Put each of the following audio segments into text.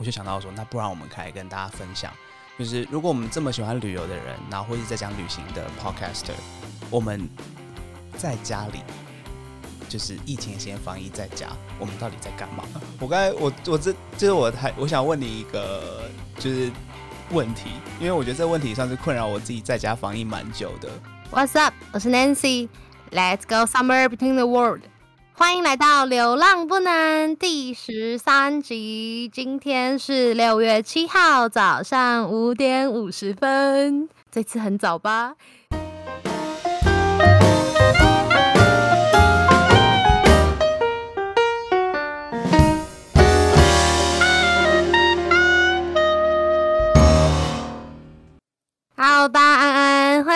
我就想到说，那不然我们可以跟大家分享，就是如果我们这么喜欢旅游的人，然后或者在讲旅行的 podcaster，我们在家里就是疫情期间防疫在家，我们到底在干嘛？我刚才我我这就是我还我想问你一个就是问题，因为我觉得这个问题算是困扰我自己在家防疫蛮久的。What's up？我是 Nancy，Let's go somewhere between the world。欢迎来到《流浪不能》第十三集。今天是六月七号早上五点五十分，这次很早吧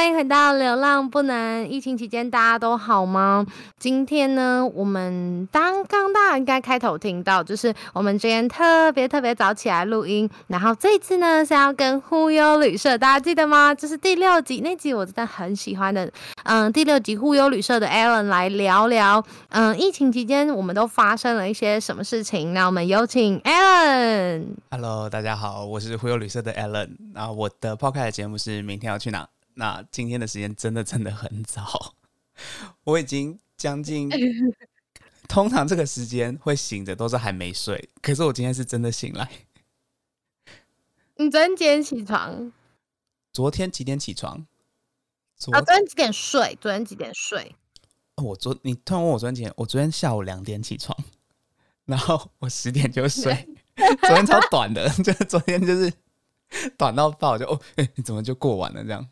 欢迎回到《流浪不能》。疫情期间大家都好吗？今天呢，我们刚刚大家应该开头听到，就是我们今天特别特别早起来录音，然后这次呢是要跟忽悠旅社，大家记得吗？这是第六集，那集我真的很喜欢的，嗯，第六集忽悠旅社的 Alan 来聊聊，嗯，疫情期间我们都发生了一些什么事情？那我们有请 Alan。Hello，大家好，我是忽悠旅社的 Alan。那我的 podcast 节目是明天要去哪？那今天的时间真的真的很早，我已经将近，通常这个时间会醒着都是还没睡，可是我今天是真的醒来。你昨天几点起床？昨天几点起床？昨、啊，昨天几点睡？昨天几点睡？哦我昨你突然问我昨天几点？我昨天下午两点起床，然后我十点就睡。昨天超短的，就是昨天就是短到爆，就哦，哎、你怎么就过完了这样？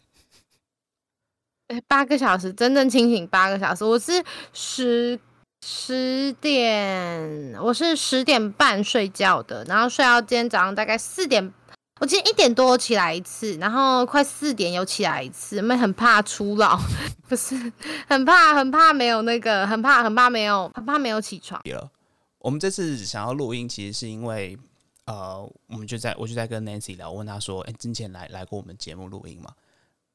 八个小时，真正清醒八个小时。我是十十点，我是十点半睡觉的，然后睡到今天早上大概四点。我今天一点多起来一次，然后快四点又起来一次，因为很怕初老，不是很怕很怕没有那个，很怕很怕没有很怕没有起床。我们这次想要录音，其实是因为呃，我们就在我就在跟 Nancy 聊，问她说，哎、之前来来过我们节目录音嘛？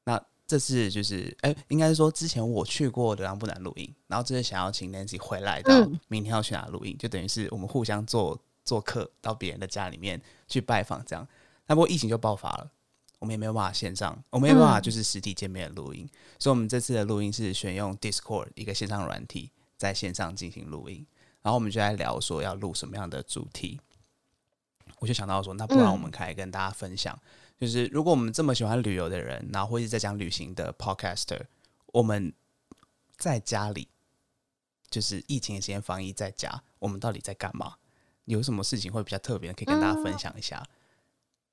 那这次就是，哎、应该是说之前我去过流浪不难录音，然后这次想要请 Nancy 回来到嗯明天要去哪录音，就等于是我们互相做做客到别人的家里面去拜访这样。那不过疫情就爆发了。我们也没有办法线上，我们没有办法嗯就是实体见面的录音，所以我们这次的录音是选用 Discord 一个线上软体，在线上进行录音。然后我们就在聊说要录什么样的主题，我就想到说，那不然我们可以跟大家分享，就是如果我们这么喜欢旅游的人，然后或是在讲旅行的 podcaster，我们在家里就是疫情的时间防疫在家，我们到底在干嘛？有什么事情会比较特别的，可以跟大家分享一下，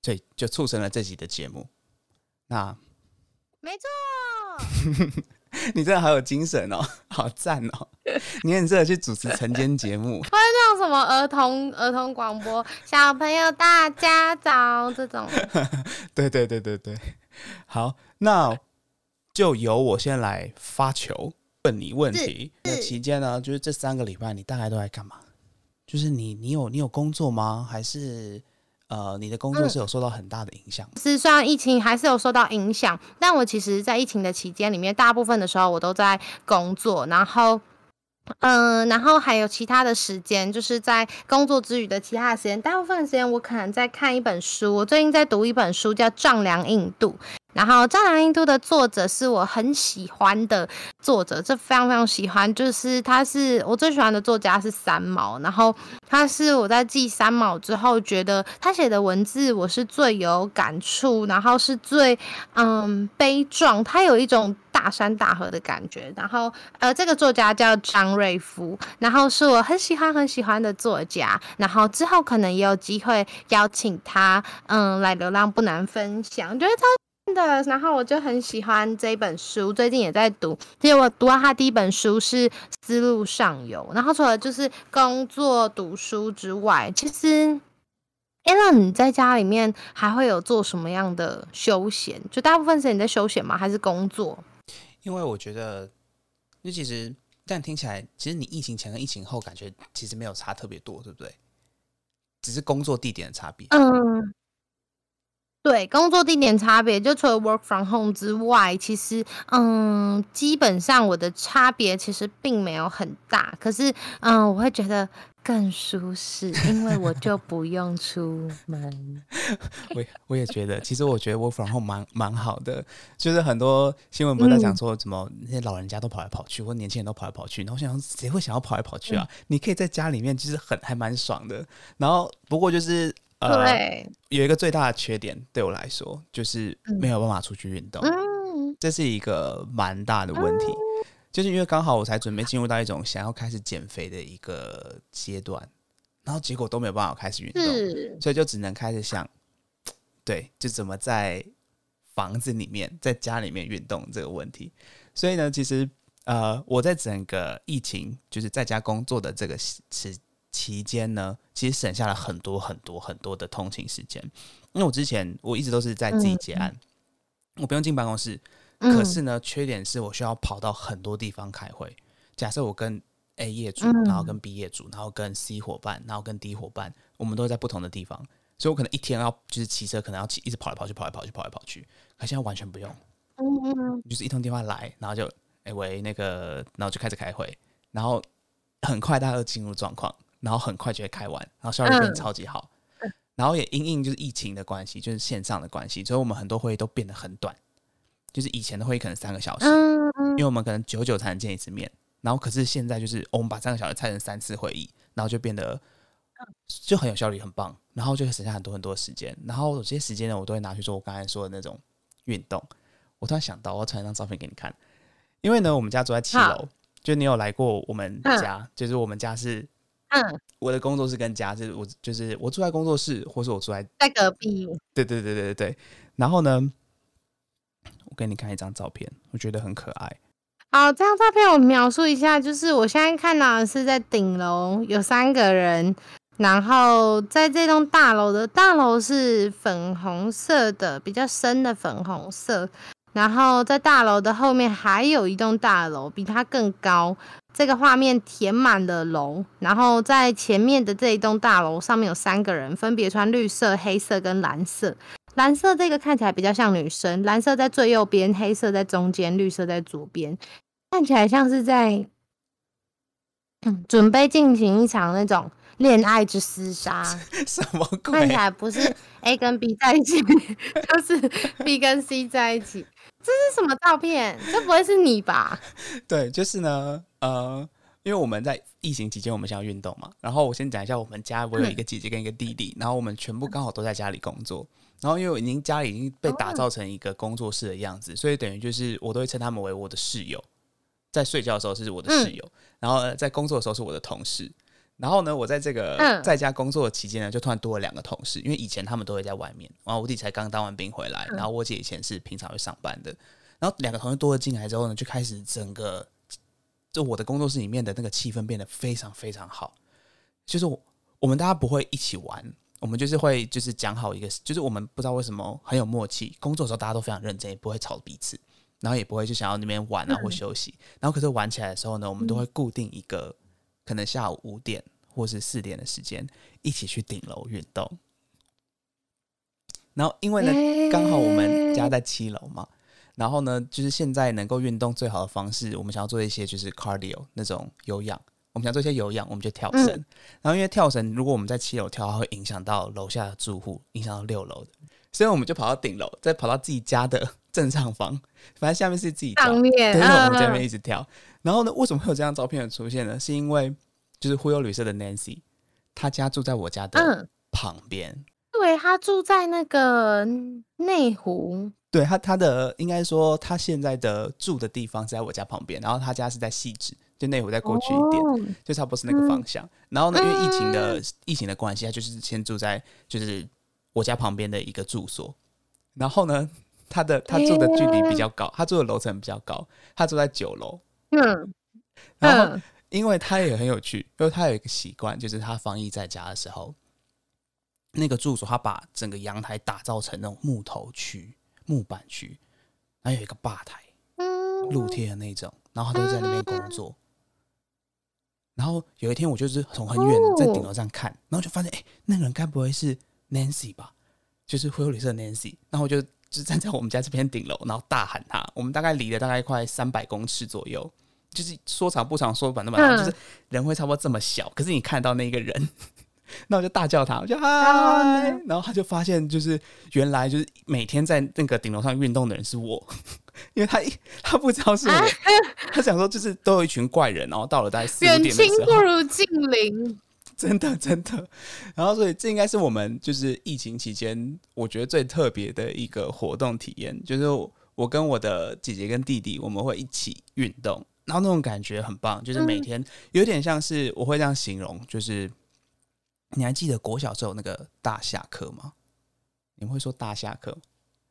所以就促成了这集的节目。那没错，你真的好有精神哦，好赞哦！你很适合去主持晨间节目。像什么儿童儿童广播，小朋友大家早这种。对对对对对，好，那就由我先来发球，问你问题。那期间呢，就是这三个礼拜你大概都在干嘛？就是你你有你有工作吗？还是呃你的工作是有受到很大的影响？是虽然疫情还是有受到影响，但我其实，在疫情的期间里面，大部分的时候我都在工作，然后。嗯，然后还有其他的时间，就是在工作之余的其他的时间，大部分时间我可能在看一本书。我最近在读一本书，叫《丈量印度》，然后《丈量印度》的作者是我很喜欢的作者，这非常非常喜欢。就是他是我最喜欢的作家是三毛，然后他是我在记三毛之后，觉得他写的文字我是最有感触，然后是最嗯悲壮，他有一种大山大河的感觉。然后呃，这个作家叫张瑞夫，然后是我很喜欢很喜欢的作家。然后之后可能也有机会邀请他嗯来流浪不难分享，觉得他。的，然后我就很喜欢这一本书，最近也在读。其实我读到他第一本书是《思路上游》，然后除了就是工作读书之外，其实，哎，那你在家里面还会有做什么样的休闲？就大部分时间你在休闲吗？还是工作？因为我觉得，就其实这样听起来，其实你疫情前跟疫情后感觉其实没有差特别多，对不对？只是工作地点的差别。嗯，对，工作地点差别，就除了 work from home 之外，其实嗯，基本上我的差别其实并没有很大。可是嗯，我会觉得更舒适，因为我就不用出门。我我也觉得，其实我觉得 work from home 蛮蛮好的，就是很多新闻不是在讲说，怎么那些老人家都跑来跑去，或年轻人都跑来跑去，然后我想谁会想要跑来跑去啊？你可以在家里面，其实很还蛮爽的。然后不过就是呃，有一个最大的缺点对我来说，就是没有办法出去运动，这是一个蛮大的问题。就是因为刚好我才准备进入到一种想要开始减肥的一个阶段，然后结果都没有办法开始运动，所以就只能开始想，对，就怎么在房子里面、在家里面运动这个问题。所以呢，其实呃，我在整个疫情就是在家工作的这个时期间呢，其实省下了很多很多很多的通勤时间，因为我之前我一直都是在自己结案，我不用进办公室。可是呢，缺点是我需要跑到很多地方开会。假设我跟 A 业主，然后跟 B 业主，然后跟 C 伙伴，然后跟 D 伙伴，我们都在不同的地方，所以我可能一天要就是骑车，可能要骑一直跑来跑去，跑来跑去，跑来跑去。可现在完全不用，嗯，就是一通电话来，然后就哎喂那个，然后就开始开会，然后很快大家都进入状况，然后很快就会开完，然后效率变得超级好。然后也因应就是疫情的关系，就是线上的关系，所以我们很多会议都变得很短。就是以前的会议可能三个小时，因为我们可能久久才能见一次面，然后可是现在就是我们把三个小时拆成三次会议，然后就变得就很有效率，很棒，然后就会省下很多很多时间，然后有些时间呢，我都会拿去做我刚才说的那种运动。我突然想到，我要传一张照片给你看，因为呢，我们家住在七楼，就你有来过我们家，就是我们家是，嗯，我的工作室跟家就是我就是我住在工作室，或是我住在在隔壁，对对对对对对，然后呢？我给你看一张照片，我觉得很可爱。好，这张照片我描述一下，就是我现在看到的是在顶楼有三个人，然后在这栋大楼的大楼是粉红色的，比较深的粉红色。然后在大楼的后面还有一栋大楼，比它更高。这个画面填满了楼，然后在前面的这一栋大楼上面有三个人，分别穿绿色、黑色跟蓝色。蓝色这个看起来比较像女生，蓝色在最右边，黑色在中间，绿色在左边，看起来像是在准备进行一场那种恋爱之厮杀。什么鬼？看起来不是 A 跟 B 在一起，就是 B 跟 C 在一起。这是什么照片？这不会是你吧？对，就是呢。呃，因为我们在疫情期间，我们想要运动嘛。然后我先讲一下，我们家我有一个姐姐跟一个弟弟，然后我们全部刚好都在家里工作。然后因为我已经家里已经被打造成一个工作室的样子，所以等于就是我都会称他们为我的室友。在睡觉的时候是我的室友，然后在工作的时候是我的同事。然后呢，我在这个在家工作的期间呢，就突然多了两个同事，因为以前他们都会在外面。然后我弟才刚当完兵回来，然后我姐以前是平常会上班的。然后两个同事多了进来之后呢，就开始整个就我的工作室里面的那个气氛变得非常非常好。就是我我们大家不会一起玩。我们就是会就是讲好一个，就是我们不知道为什么很有默契。工作的时候大家都非常认真，也不会吵彼此，然后也不会就想要那边玩啊或休息。然后可是玩起来的时候呢，我们都会固定一个可能下午五点或是四点的时间，一起去顶楼运动。然后因为呢，刚好我们家在七楼嘛，然后呢，就是现在能够运动最好的方式，我们想要做一些就是 cardio 那种有氧。我们想做一些有氧，我们就跳绳。然后因为跳绳，如果我们在七楼跳，会影响到楼下的住户，影响到六楼的，所以我们就跑到顶楼，再跑到自己家的 正上方，反正下面是自己上面，对，我们这边一直跳。然后呢，为什么会有这张照片的出现呢？是因为就是忽悠旅社的 Nancy，她家住在我家的旁边。对，他住在那个内湖。对他，他的应该说他现在的住的地方是在我家旁边，然后他家是在细致。就内湖再过去一点，就差不多是那个方向。然后呢，因为疫情的疫情的关系，他就是先住在就是我家旁边的一个住所。然后呢，他的他住的距离比较高，他住的楼层比较高，他住在九楼。嗯，然后因为他也很有趣，因为他有一个习惯，就是他防疫在家的时候，那个住所他把整个阳台打造成那种木头区、木板区，然后有一个吧台，嗯，露天的那种，然后他都在那边工作。然后有一天，我就是从很远在顶楼上看，然后就发现，哎，那个人该不会是 Nancy 吧？就是灰绿色 Nancy。然后我就就站在我们家这边顶楼，然后大喊他。我们大概离了大概快三百公尺左右，就是说长不长，说短不短，嗯就是人会差不多这么小，可是你看到那个人，那我就大叫他，我就啊嗨，然后他就发现就是原来就是每天在那个顶楼上运动的人是我，因为他一他不知道是我，他想说就是都有一群怪人，然后到了大概四五远点的时候，亲不如近邻。真的真的，然后所以这应该是我们就是疫情期间我觉得最特别的一个活动体验，就是我跟我的姐姐跟弟弟我们会一起运动，然后那种感觉很棒，就是每天有点像是我会这样形容，就是你还记得国小时候那个大下课吗？你们会说大下课？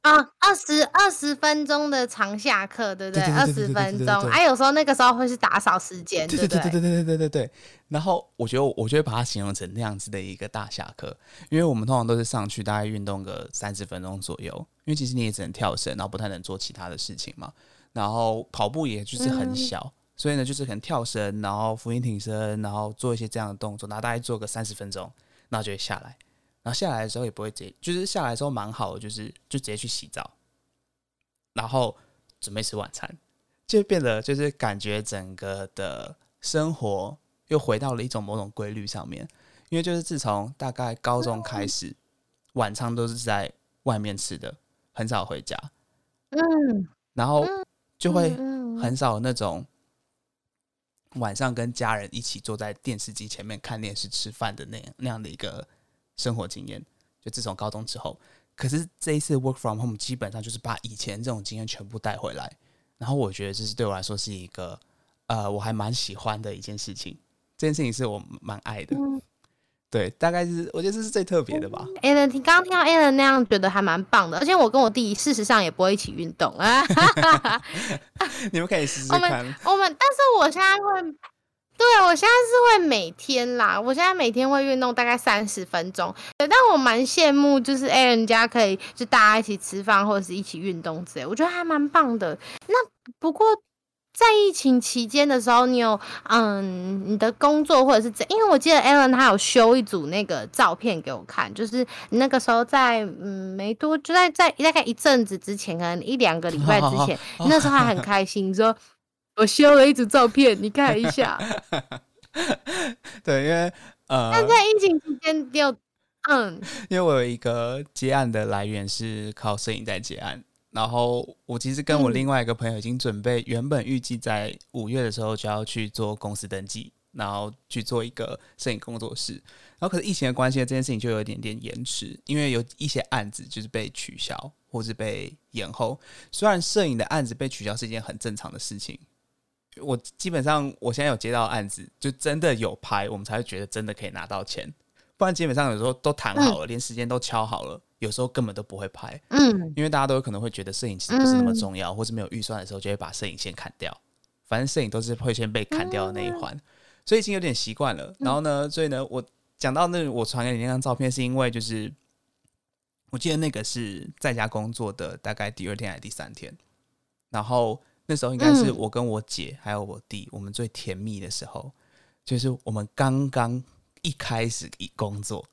啊，二十二十分钟的长下课，对不对二十分钟，哎、有时候那个时候会是打扫时间，对不对对对对对对对对。然后我觉得我就会把它形容成那样子的一个大下课，因为我们通常都是上去大概运动个三十分钟左右，因为其实你也只能跳绳，然后不太能做其他的事情嘛。然后跑步也就是很小，所以呢就是可能跳绳，然后俯卧挺身，然后做一些这样的动作，然后大概做个三十分钟，然后就会下来。然后下来的时候也不会直接，就是下来的时候蛮好的，就是就直接去洗澡，然后准备吃晚餐。就变得就是感觉整个的生活又回到了一种某种规律上面，因为就是自从大概高中开始，晚餐都是在外面吃的，很少回家，嗯，然后就会嗯很少那种晚上跟家人一起坐在电视机前面看电视吃饭的那样那样的一个生活经验。就自从高中之后，可是这一次 work from home 基本上就是把以前这种经验全部带回来。然后我觉得这是对我来说是一个呃，我还蛮喜欢的一件事情。这件事情是我蛮爱的，对，大概是我觉得这是最特别的吧。Alan 听刚刚听到 Alan 那样，觉得还蛮棒的。而且我跟我弟事实上也不会一起运动啊。你们可以试试我们看。我们，但是我现在会，对我现在是会每天啦，我现在每天会运动大概三十分钟。对，但我蛮羡慕，就是 Alan 家可以就大家一起吃饭或者是一起运动之类，我觉得还蛮棒的。那不过。在疫情期间的时候，你有嗯，你的工作或者是怎？因为我记得 Alan 他有修一组那个照片给我看，就是你那个时候在嗯没多就在在大概一阵子之前，可能一两个礼拜之前，你那时候还很开心，你说 我修了一组照片，你看一下。对，因为呃，但在疫情期间，你有嗯因为我有一个结案的来源是靠摄影在结案，然后我其实跟我嗯另外一个朋友已经准备，原本预计在五月的时候就要去做公司登记，然后去做一个摄影工作室，然后可是疫情的关系，这件事情就有一点点延迟，因为有一些案子就是被取消或是被延后。虽然摄影的案子被取消是一件很正常的事情，我基本上我现在有接到案子，就真的有拍，我们才会觉得真的可以拿到钱。不然基本上有时候都谈好了，连时间都敲好了，有时候根本都不会拍，嗯。因为大家都有可能会觉得摄影其实不是那么重要，或是没有预算的时候，就会把摄影先砍掉。反正摄影都是会先被砍掉的那一环，所以已经有点习惯了。然后呢，所以呢，我讲到那我传给你那张照片，是因为就是我记得那个是在家工作的大概第二天还是第三天，然后那时候应该是嗯。我跟我姐还有我弟我们最甜蜜的时候，就是我们刚刚一开始一工作，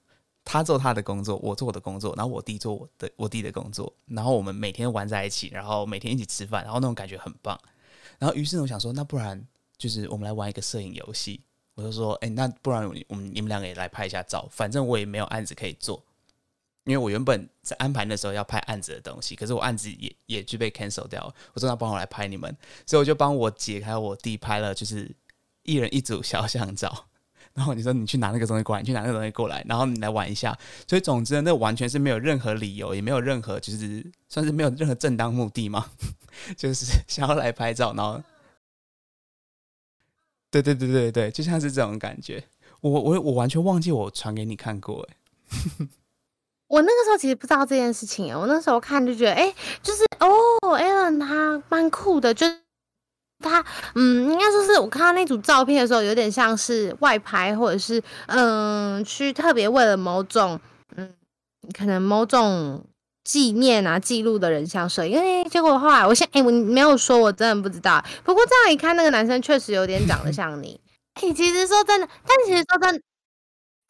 他做他的工作，我做我的工作，然后我弟做我的我弟的工作，然后我们每天玩在一起，然后每天一起吃饭，然后那种感觉很棒。然后于是我想说，那不然就是我们来玩一个摄影游戏。我就说，哎、那不然我们你们两个也来拍一下照，反正我也没有案子可以做，因为我原本在安排那时候要拍案子的东西，可是我案子也也就被 cancel 掉。我说那帮我来拍你们，所以我就帮我姐还有我弟拍了，就是一人一组小相照。然后你说你去拿那个东西过来，你去拿那个东西过来，然后你来玩一下。所以总之，那完全是没有任何理由，也没有任何就是算是没有任何正当目的嘛，就是 想要来拍照，然后对对对对对，就像是这种感觉。我我我完全忘记我传给你看过，哎，我那个时候其实不知道这件事情，我那时候看就觉得，哎、就是哦，Alan 他蛮酷的，就他，嗯，应该说是我看到那组照片的时候，有点像是外拍，或者是嗯，去特别为了某种，嗯，可能某种纪念啊、记录的人像摄影。因为结果后来我现哎、我没有说，我真的不知道。不过这样一看，那个男生确实有点长得像你。哎、其实说真的，但其实说真的。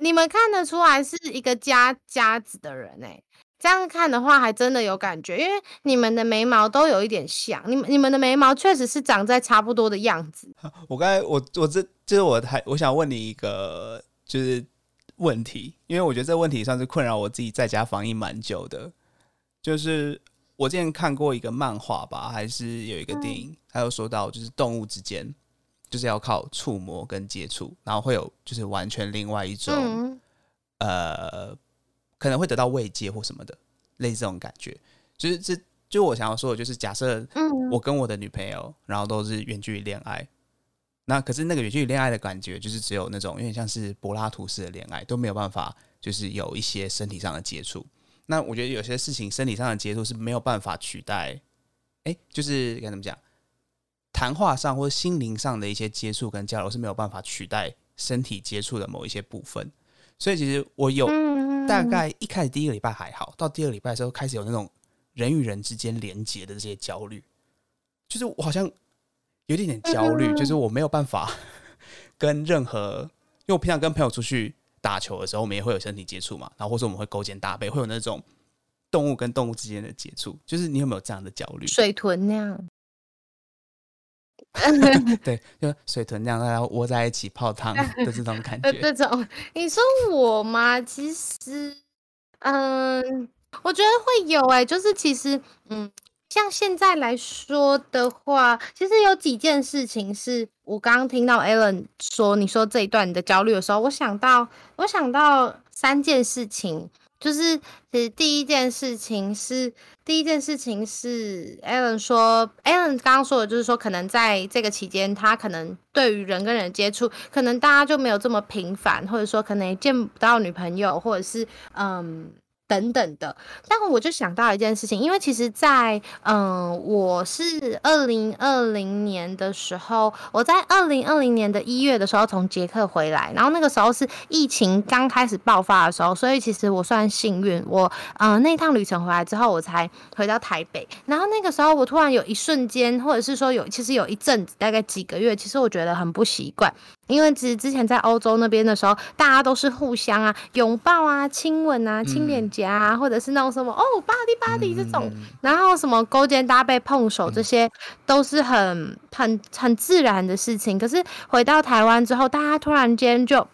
你们看得出来是一个家家子的人哎、这样看的话，还真的有感觉，因为你们的眉毛都有一点像，你们你们的眉毛确实是长在差不多的样子。我刚才我我这就是我还我想问你一个就是问题，因为我觉得这问题算是困扰我自己在家防疫蛮久的。就是我之前看过一个漫画吧，还是有一个电影，它有说到就是动物之间就是要靠触摸跟接触，然后会有就是完全另外一种呃。可能会得到慰藉或什么的，类似这种感觉，就是这就我想要说的，就是假设我跟我的女朋友，然后都是远距离恋爱，那可是那个远距离恋爱的感觉，就是只有那种有点像是柏拉图式的恋爱，都没有办法就是有一些身体上的接触。那我觉得有些事情身体上的接触是没有办法取代，哎，就是该怎么讲，谈话上或者心灵上的一些接触跟交流是没有办法取代身体接触的某一些部分。所以其实我有。大概一开始第一个礼拜还好，到第二个礼拜的时候开始有那种人与人之间连接的这些焦虑，就是我好像有点点焦虑，就是我没有办法 跟任何，因为我平常跟朋友出去打球的时候，我们也会有身体接触嘛，然后或者我们会勾肩搭背，会有那种动物跟动物之间的接触，就是你有没有这样的焦虑？水豚那样。对，就水豚那样，大家窝在一起泡汤 的这种感觉。这种，你说我吗？其实，嗯，我觉得会有哎，就是其实，嗯，像现在来说的话，其实有几件事情是我刚刚听到 Alan 说你说这一段你的焦虑的时候，我想到，我想到三件事情。就是，其实第一件事情是，第一件事情是，Alan 说，Alan 刚刚说的，就是说，可能在这个期间，他可能对于人跟人接触，可能大家就没有这么频繁，或者说，可能也见不到女朋友，或者是，嗯。等等的，但我就想到一件事情，因为其实，在嗯，我是二零二零年的时候，我在二零二零年的一月的时候从捷克回来，然后那个时候是疫情刚开始爆发的时候，所以其实我算幸运，我嗯那趟旅程回来之后，我才回到台北，然后那个时候我突然有一瞬间，或者是说有其实有一阵子，大概几个月，其实我觉得很不习惯。因为其实之前在欧洲那边的时候，大家都是互相啊拥抱啊、亲吻啊、亲脸颊啊，或者是那种什么哦 body body 这种，然后什么勾肩搭背、碰手，这些都是很很很自然的事情。可是回到台湾之后，大家突然间就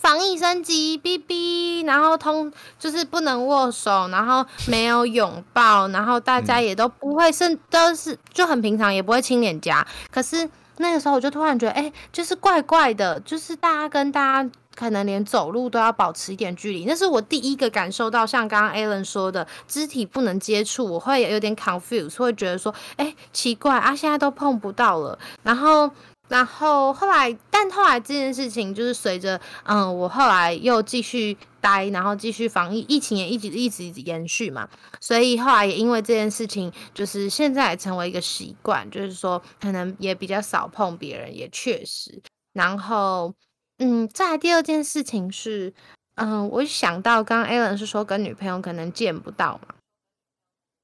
防疫升级，哔哔，然后通就是不能握手，然后没有拥抱，然后大家也都不会甚都是就很平常，也不会亲脸颊。可是。那个时候我就突然觉得，哎，就是怪怪的，就是大家跟大家可能连走路都要保持一点距离。那是我第一个感受到，像刚刚 Alan 说的，肢体不能接触，我会有点 confused，会觉得说，哎，奇怪啊，现在都碰不到了，然后。然后后来，但后来这件事情就是随着，嗯，我后来又继续待，然后继续防疫，疫情也一直一直延续嘛，所以后来也因为这件事情，就是现在也成为一个习惯，就是说可能也比较少碰别人，也确实。然后，嗯，再来第二件事情是，嗯，我想到刚刚 Alan 是说跟女朋友可能见不到嘛。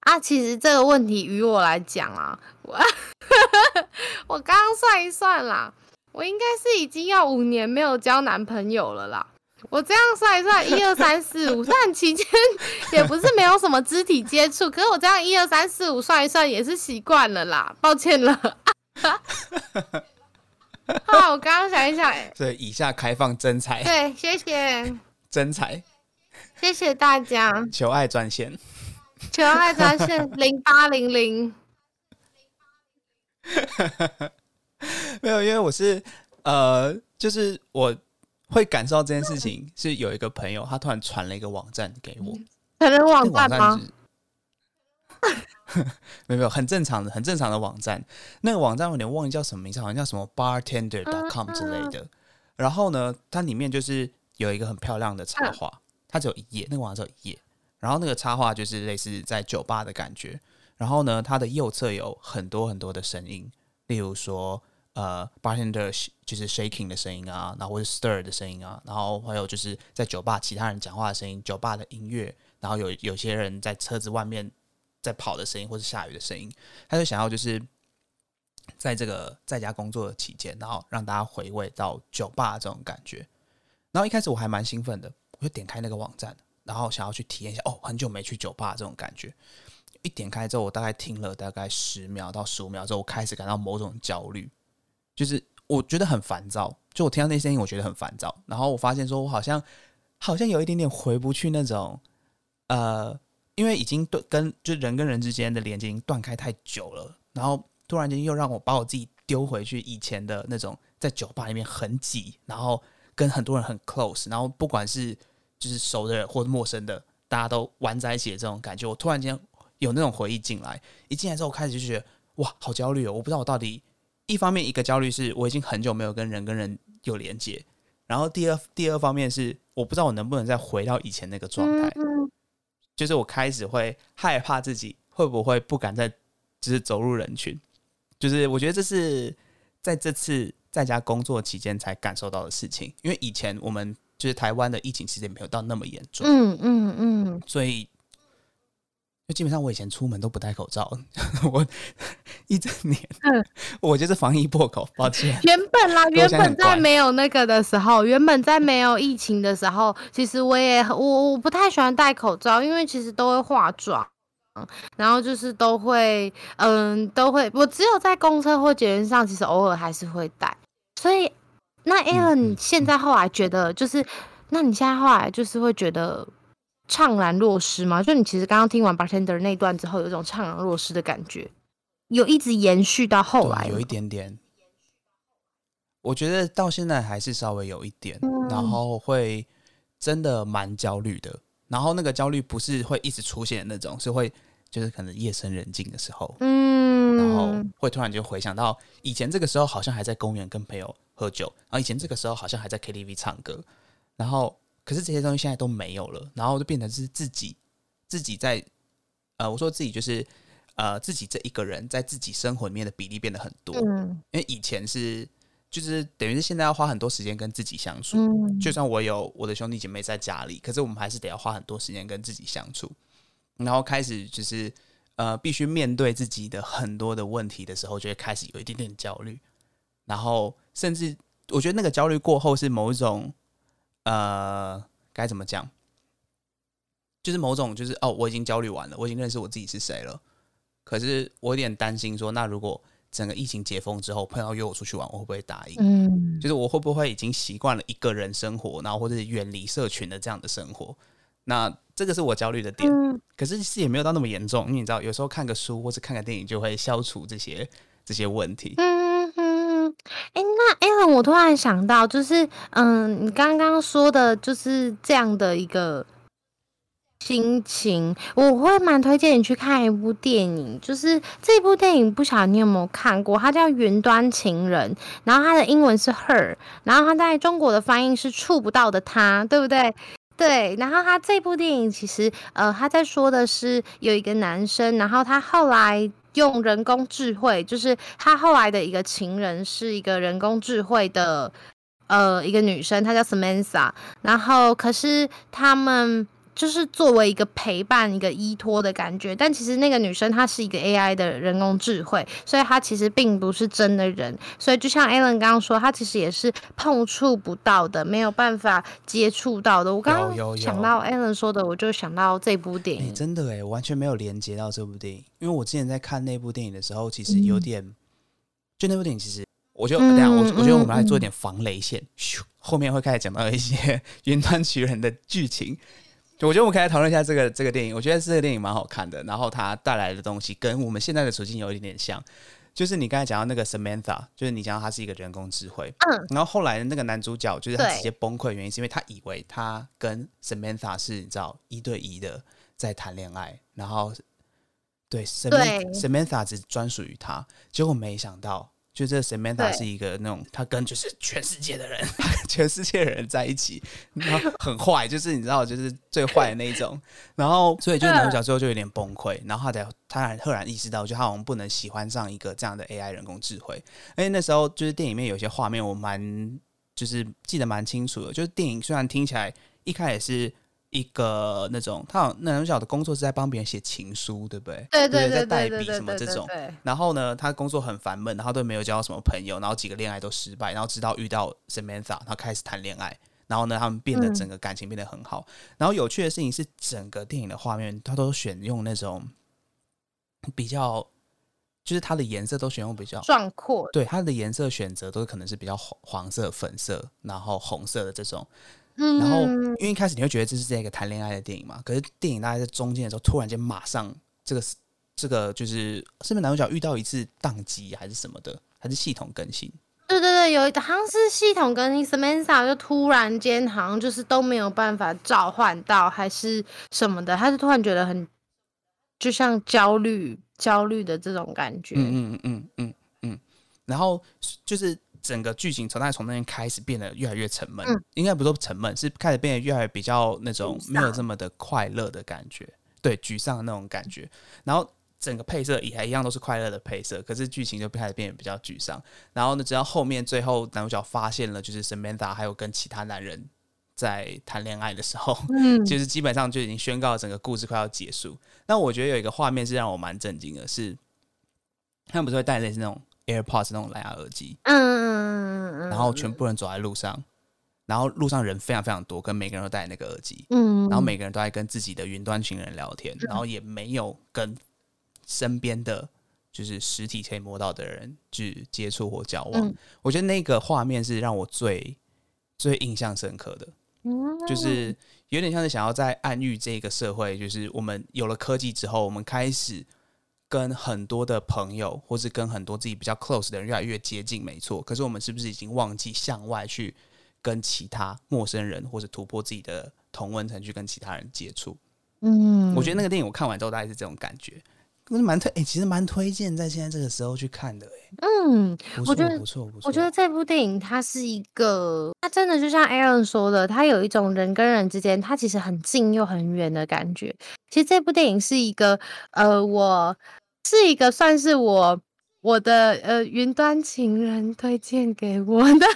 啊，其实这个问题于我来讲啊，我 我刚刚算一算啦，我应该是已经要五年没有交男朋友了啦。我这样算一算，一二三四五，但期间也不是没有什么肢体接触，可是我这样一二三四五算一算也是习惯了啦，抱歉了。啊，我刚刚想一想，对，以下开放真才，对，谢谢真才，谢谢大家，求爱专线。求爱专线零八零零，没有，因为我是呃，就是我会感受到这件事情，是有一个朋友他突然传了一个网站给我，可能网站吗？没有没有，很正常的，很正常的网站。那个网站我有点忘记叫什么名字，好像叫什么 bartender.com 之类的。然后呢，它里面就是有一个很漂亮的插画，它只有一页，那个网站只有一页。然后那个插画就是类似在酒吧的感觉，然后呢，它的右侧有很多很多的声音，例如说呃，bartender 就是 shaking 的声音啊，然后或者 stir 的声音啊，然后还有就是在酒吧其他人讲话的声音，酒吧的音乐，然后有有些人在车子外面在跑的声音，或是下雨的声音，他就想要就是在这个在家工作的期间，然后让大家回味到酒吧这种感觉。然后一开始我还蛮兴奋的，我就点开那个网站。然后想要去体验一下，哦，很久没去酒吧这种感觉。一点开之后，我大概听了大概十秒到十五秒之后，我开始感到某种焦虑，就是我觉得很烦躁。就我听到那声音，我觉得很烦躁。然后我发现说，我好像好像有一点点回不去那种，呃，因为已经断跟就人跟人之间的连接已经断开太久了。然后突然间又让我把我自己丢回去以前的那种，在酒吧里面很挤，然后跟很多人很 close，然后不管是就是熟的人或者陌生的，大家都玩在一起的这种感觉。我突然间有那种回忆进来，一进来之后，我开始就觉得哇，好焦虑哦！我不知道我到底一方面一个焦虑是我已经很久没有跟人跟人有连接，然后第二第二方面是我不知道我能不能再回到以前那个状态，就是我开始会害怕自己会不会不敢再就是走入人群，就是我觉得这是在这次在家工作期间才感受到的事情，因为以前我们就是台湾的疫情其实也没有到那么严重，嗯嗯嗯，所以。就基本上我以前出门都不戴口罩，我一整年，嗯 我就是防疫破口，抱歉。原本啦，原本在没有那个的时候，原本在没有疫情的时候，其实我也我我不太喜欢戴口罩，因为其实都会化妆，然后就是都会嗯都会，我只有在公车或捷运上，其实偶尔还是会戴。所以那 Alan，你现在后来觉得就是，那你现在后来就是会觉得。怅然若失吗？就你其实刚刚听完 bartender 那段之后，有一种怅然若失的感觉，有一直延续到后来，有一点点。我觉得到现在还是稍微有一点，然后会真的蛮焦虑的。然后那个焦虑不是会一直出现的那种，是会就是可能夜深人静的时候，嗯，然后会突然就回想到以前这个时候好像还在公园跟朋友喝酒，然后以前这个时候好像还在 KTV 唱歌，然后。可是这些东西现在都没有了，然后就变成是自己自己在呃，我说自己就是呃，自己这一个人在自己生活里面的比例变得很多。嗯，因为以前是就是等于是现在要花很多时间跟自己相处。嗯，就算我有我的兄弟姐妹在家里，可是我们还是得要花很多时间跟自己相处。然后开始就是呃，必须面对自己的很多的问题的时候，就会开始有一点点焦虑。然后甚至我觉得那个焦虑过后是某一种。呃，该怎么讲？就是某种，就是哦，我已经焦虑完了，我已经认识我自己是谁了。可是我有点担心，说那如果整个疫情解封之后，朋友约我出去玩，我会不会答应？嗯，就是我会不会已经习惯了一个人生活，然后或者是远离社群的这样的生活？那这个是我焦虑的点。可是是也没有到那么严重，因为你知道，有时候看个书或者看个电影就会消除这些这些问题。哎，那 Alan，我突然想到，就是，嗯，你刚刚说的，就是这样的一个心情，我会蛮推荐你去看一部电影，就是这部电影，不晓得你有没有看过，它叫《云端情人》，然后它的英文是 Her，然后它在中国的翻译是触不到的他，对不对？对，然后他这部电影其实，呃，他在说的是有一个男生，然后他后来。用人工智慧，就是他后来的一个情人是一个人工智慧的，呃，一个女生，她叫 Samantha。然后，可是他们。就是作为一个陪伴、一个依托的感觉，但其实那个女生她是一个 AI 的人工智慧，所以她其实并不是真的人。所以就像 Alan 刚刚说，她其实也是碰触不到的，没有办法接触到的。我刚刚想到 Alan 说的，我就想到这部电影。真的哎，完全没有连接到这部电影，因为我之前在看那部电影的时候，其实有点，就那部电影其实，我就这样，我我觉得我们来做一点防雷线，咻，后面会开始讲到一些 云端奇人的剧情。我觉得我们可以来讨论一下这个这个电影。我觉得这个电影蛮好看的，然后它带来的东西跟我们现在的处境有一点点像。就是你刚才讲到那个 Samantha，就是你讲到他是一个人工智慧，嗯，然后后来的那个男主角就是他直接崩溃，原因是因为他以为他跟 Samantha 是你知道一对一的在谈恋爱，然后对 Samantha 只专属于他，结果没想到。就这 Samantha 是一个那种，他跟就是全世界的人，全世界的人在一起，然后很坏，就是你知道，就是最坏的那一种。然后，所以就是男主角最后就有点崩溃，然后他才他赫然意识到，就他好像不能喜欢上一个这样的 AI 人工智慧。因为那时候就是电影里面有些画面，我蛮就是记得蛮清楚的。就是电影虽然听起来一开始是。一个那种，他好那男主角的工作是在帮别人写情书，对不对？对对对，在代笔什么这种。然后呢，他工作很烦闷，然后都没有交到什么朋友，然后几个恋爱都失败，然后直到遇到 Samantha，他开始谈恋爱，然后呢，他们变得嗯整个感情变得很好。然后有趣的事情是，整个电影的画面他都选用那种比较，就是它的颜色都选用比较壮阔，对它的颜色选择都可能是比较黄黄色、粉色，然后红色的这种。嗯，然后因为一开始你会觉得这是这个谈恋爱的电影嘛，可是电影大概在中间的时候，突然间马上这个这个就是是不是男主角遇到一次宕机还是什么的，还是系统更新？对对对，有一好像是系统更新，Samantha 就突然间好像就是都没有办法召唤到，还是什么的，他就突然觉得很就像焦虑焦虑的这种感觉。嗯嗯嗯嗯嗯，然后就是整个剧情从那从那边开始变得越来越沉闷，嗯应该不是说沉闷，是开始变得越来越比较那种没有这么的快乐的感觉，对，沮丧的那种感觉。然后整个配色也还一样都是快乐的配色，可是剧情就开始变得比较沮丧。然后呢，直到后面最后男主角发现了，就是 Samantha 还有跟其他男人在谈恋爱的时候，嗯，其实基本上就已经宣告整个故事快要结束。那我觉得有一个画面是让我蛮震惊的是，他们不是会带类似那种 AirPods 那种蓝牙耳机，然后全部人走在路上，然后路上人非常非常多，跟每个人都戴那个耳机，嗯，然后每个人都在跟自己的云端情人聊天，然后也没有跟身边的就是实体可以摸到的人去接触或交往。嗯我觉得那个画面是让我最最印象深刻的。嗯就是有点像是想要在暗喻这个社会，就是我们有了科技之后，我们开始跟很多的朋友，或是跟很多自己比较 close 的人越来越接近，没错。可是我们是不是已经忘记向外去跟其他陌生人，或者突破自己的同温层去跟其他人接触？嗯，我觉得那个电影我看完之后大概是这种感觉，我是蛮推，哎、其实蛮推荐在现在这个时候去看的、哎，嗯，我觉得不错不错。我觉得这部电影它是一个，它真的就像 Aaron 说的，它有一种人跟人之间，它其实很近又很远的感觉。其实这部电影是一个，呃，我是一个算是我我的呃云端情人推荐给我的，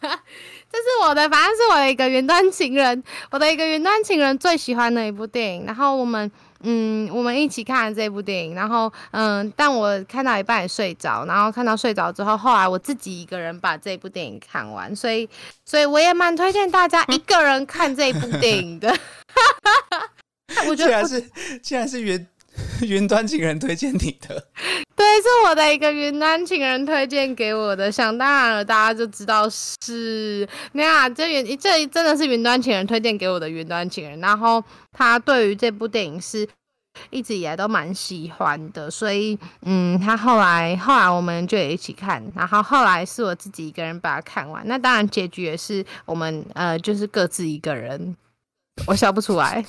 这是我的，反正是我的一个云端情人，我的一个云端情人最喜欢的一部电影。然后我们嗯，我们一起看了这部电影，然后嗯，但我看到一半也睡着，然后看到睡着之后，后来我自己一个人把这部电影看完，所以所以我也蛮推荐大家一个人看这部电影的。我觉得我竟然是竟然是云 云端情人推荐你的，对，是我的一个云端情人推荐给我的，想当然了，大家就知道是那样。这云这真的是云端情人推荐给我的云端情人，然后他对于这部电影是一直以来都蛮喜欢的，所以嗯，他后来后来我们就也一起看，然后后来是我自己一个人把它看完。那当然结局也是我们呃就是各自一个人，我笑不出来。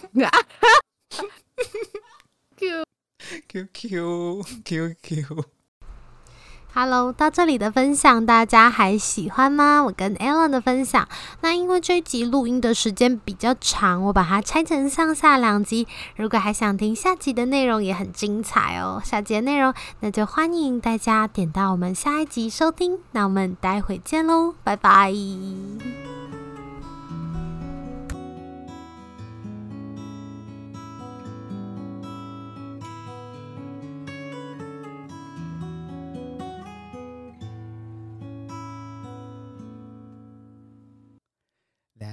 Q Q Q Q。Hello，到这里的分享大家还喜欢吗？我跟 Alan 的分享，那因为这一集录音的时间比较长，我把它拆成上下两集。如果还想听下集的内容，也很精彩哦。下集的内容，那就欢迎大家点到我们下一集收听。那我们待会见喽，拜拜。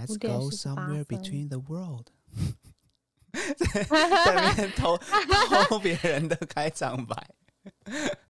Let's 五点 go 四十八 somewhere 分 between the world 在。在那边偷偷别人的开场白。